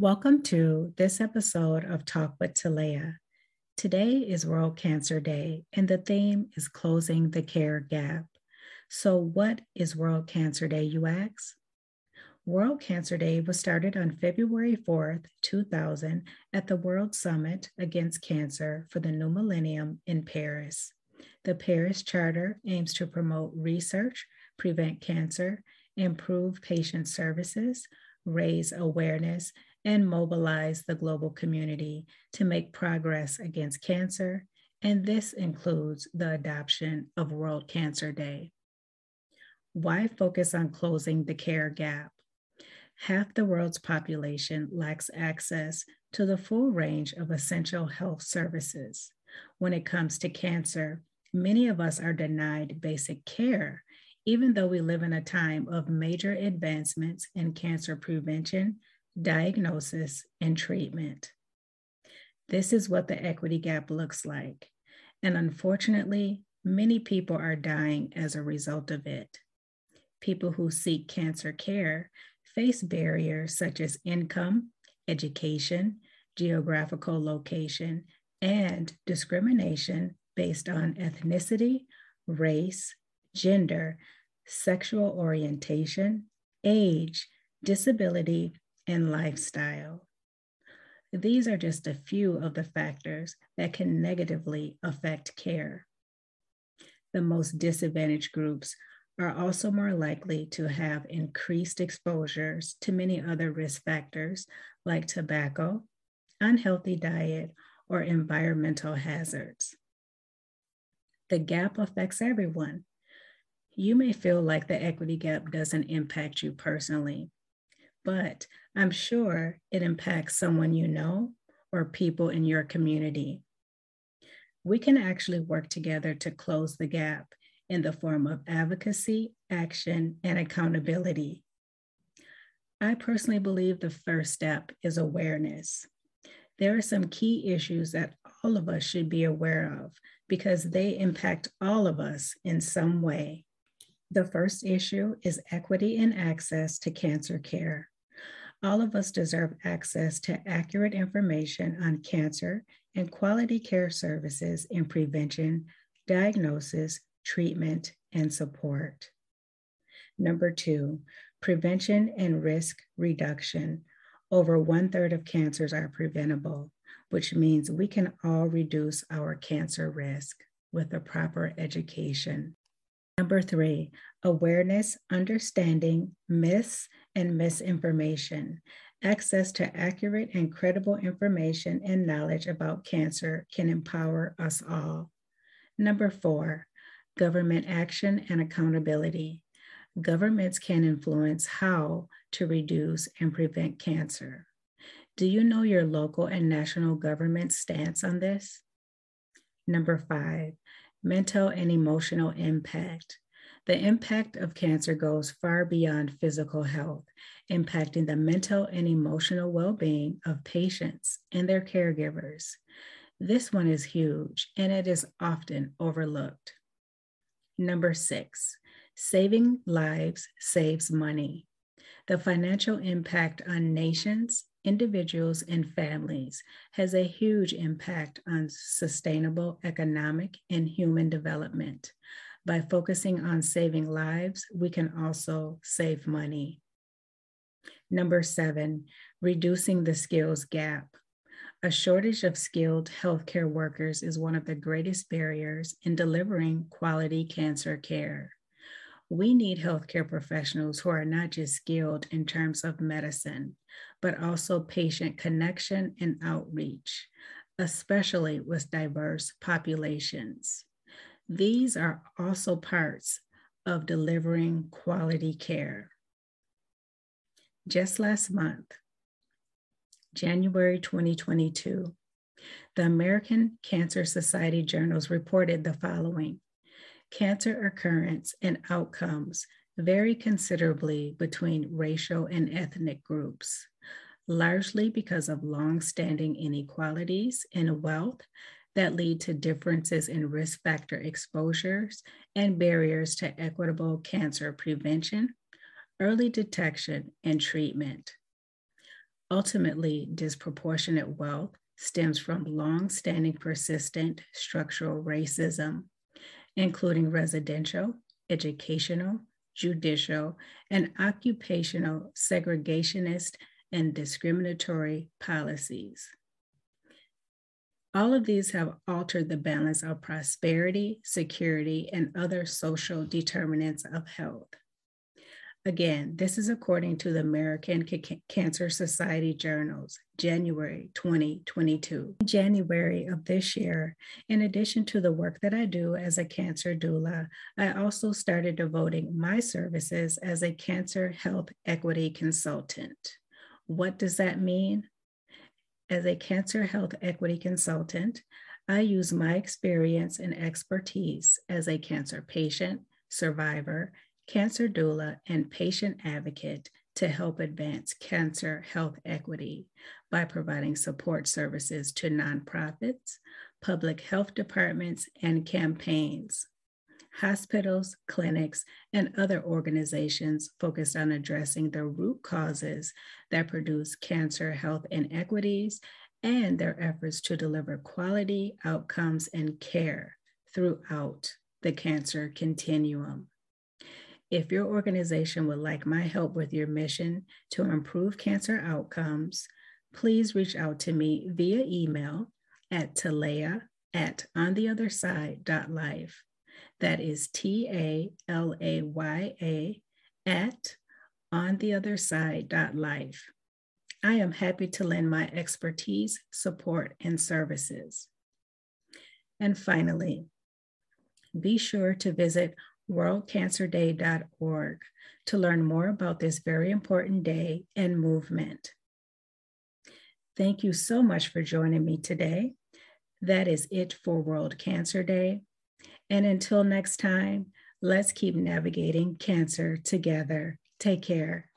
Welcome to this episode of Talk with Talaya. Today is World Cancer Day, and the theme is Closing the Care Gap. So, what is World Cancer Day, you ask? World Cancer Day was started on February 4th, 2000, at the World Summit Against Cancer for the New Millennium in Paris. The Paris Charter aims to promote research, prevent cancer, improve patient services, raise awareness, and mobilize the global community to make progress against cancer, and this includes the adoption of World Cancer Day. Why focus on closing the care gap? Half the world's population lacks access to the full range of essential health services. When it comes to cancer, many of us are denied basic care, even though we live in a time of major advancements in cancer prevention, diagnosis, and treatment. This is what the equity gap looks like. And unfortunately, many people are dying as a result of it. People who seek cancer care face barriers such as income, education, geographical location, and discrimination based on ethnicity, race, gender, sexual orientation, age, disability, and lifestyle. These are just a few of the factors that can negatively affect care. The most disadvantaged groups are also more likely to have increased exposures to many other risk factors like tobacco, unhealthy diet, or environmental hazards. The gap affects everyone. You may feel like the equity gap doesn't impact you personally, but I'm sure it impacts someone you know or people in your community. We can actually work together to close the gap in the form of advocacy, action, and accountability. I personally believe the first step is awareness. There are some key issues that all of us should be aware of because they impact all of us in some way. The first issue is equity in access to cancer care. All of us deserve access to accurate information on cancer and quality care services in prevention, diagnosis, treatment, and support. Number two, prevention and risk reduction. Over one third of cancers are preventable, which means we can all reduce our cancer risk with a proper education. Number three, awareness, understanding myths and misinformation. Access to accurate and credible information and knowledge about cancer can empower us all. Number four, government action and accountability. Governments can influence how to reduce and prevent cancer. Do you know your local and national government stance on this? Number five, mental and emotional impact. The impact of cancer goes far beyond physical health, impacting the mental and emotional well being of patients and their caregivers. This one is huge and it is often overlooked. Number six, saving lives saves money. The financial impact on nations, individuals, and families has a huge impact on sustainable economic and human development. By focusing on saving lives, we can also save money. Number seven, reducing the skills gap. A shortage of skilled healthcare workers is one of the greatest barriers in delivering quality cancer care. We need healthcare professionals who are not just skilled in terms of medicine, but also patient connection and outreach, especially with diverse populations. These are also parts of delivering quality care. Just last month, January 2022, the American Cancer Society journals reported the following Cancer occurrence and outcomes vary considerably between racial and ethnic groups, largely because of long-standing inequalities in wealth that lead to differences in risk factor exposures and barriers to equitable cancer prevention, early detection, and treatment. Ultimately, disproportionate wealth stems from long standing persistent structural racism, including residential, educational, judicial, and occupational segregationist and discriminatory policies. All of these have altered the balance of prosperity, security, and other social determinants of health. Again, this is according to the American C- Cancer Society journals, January 2022. In January of this year, in addition to the work that I do as a cancer doula, I also started devoting my services as a cancer health equity consultant. What does that mean? As a cancer health equity consultant, I use my experience and expertise as a cancer patient, survivor, cancer doula, and patient advocate to help advance cancer health equity by providing support services to nonprofits, public health departments, and campaigns, hospitals, clinics, and other organizations focused on addressing the root causes that produce cancer health inequities and their efforts to deliver quality outcomes and care throughout the cancer continuum. If your organization would like my help with your mission to improve cancer outcomes, please reach out to me via email at talaya at ontheotherside.life. That is T A L A Y A at ontheotherside.life. I am happy to lend my expertise, support, and services. And finally, be sure to visit worldcancerday.org to learn more about this very important day and movement. Thank you so much for joining me today. That is it for World Cancer Day. And until next time, let's keep navigating cancer together. Take care.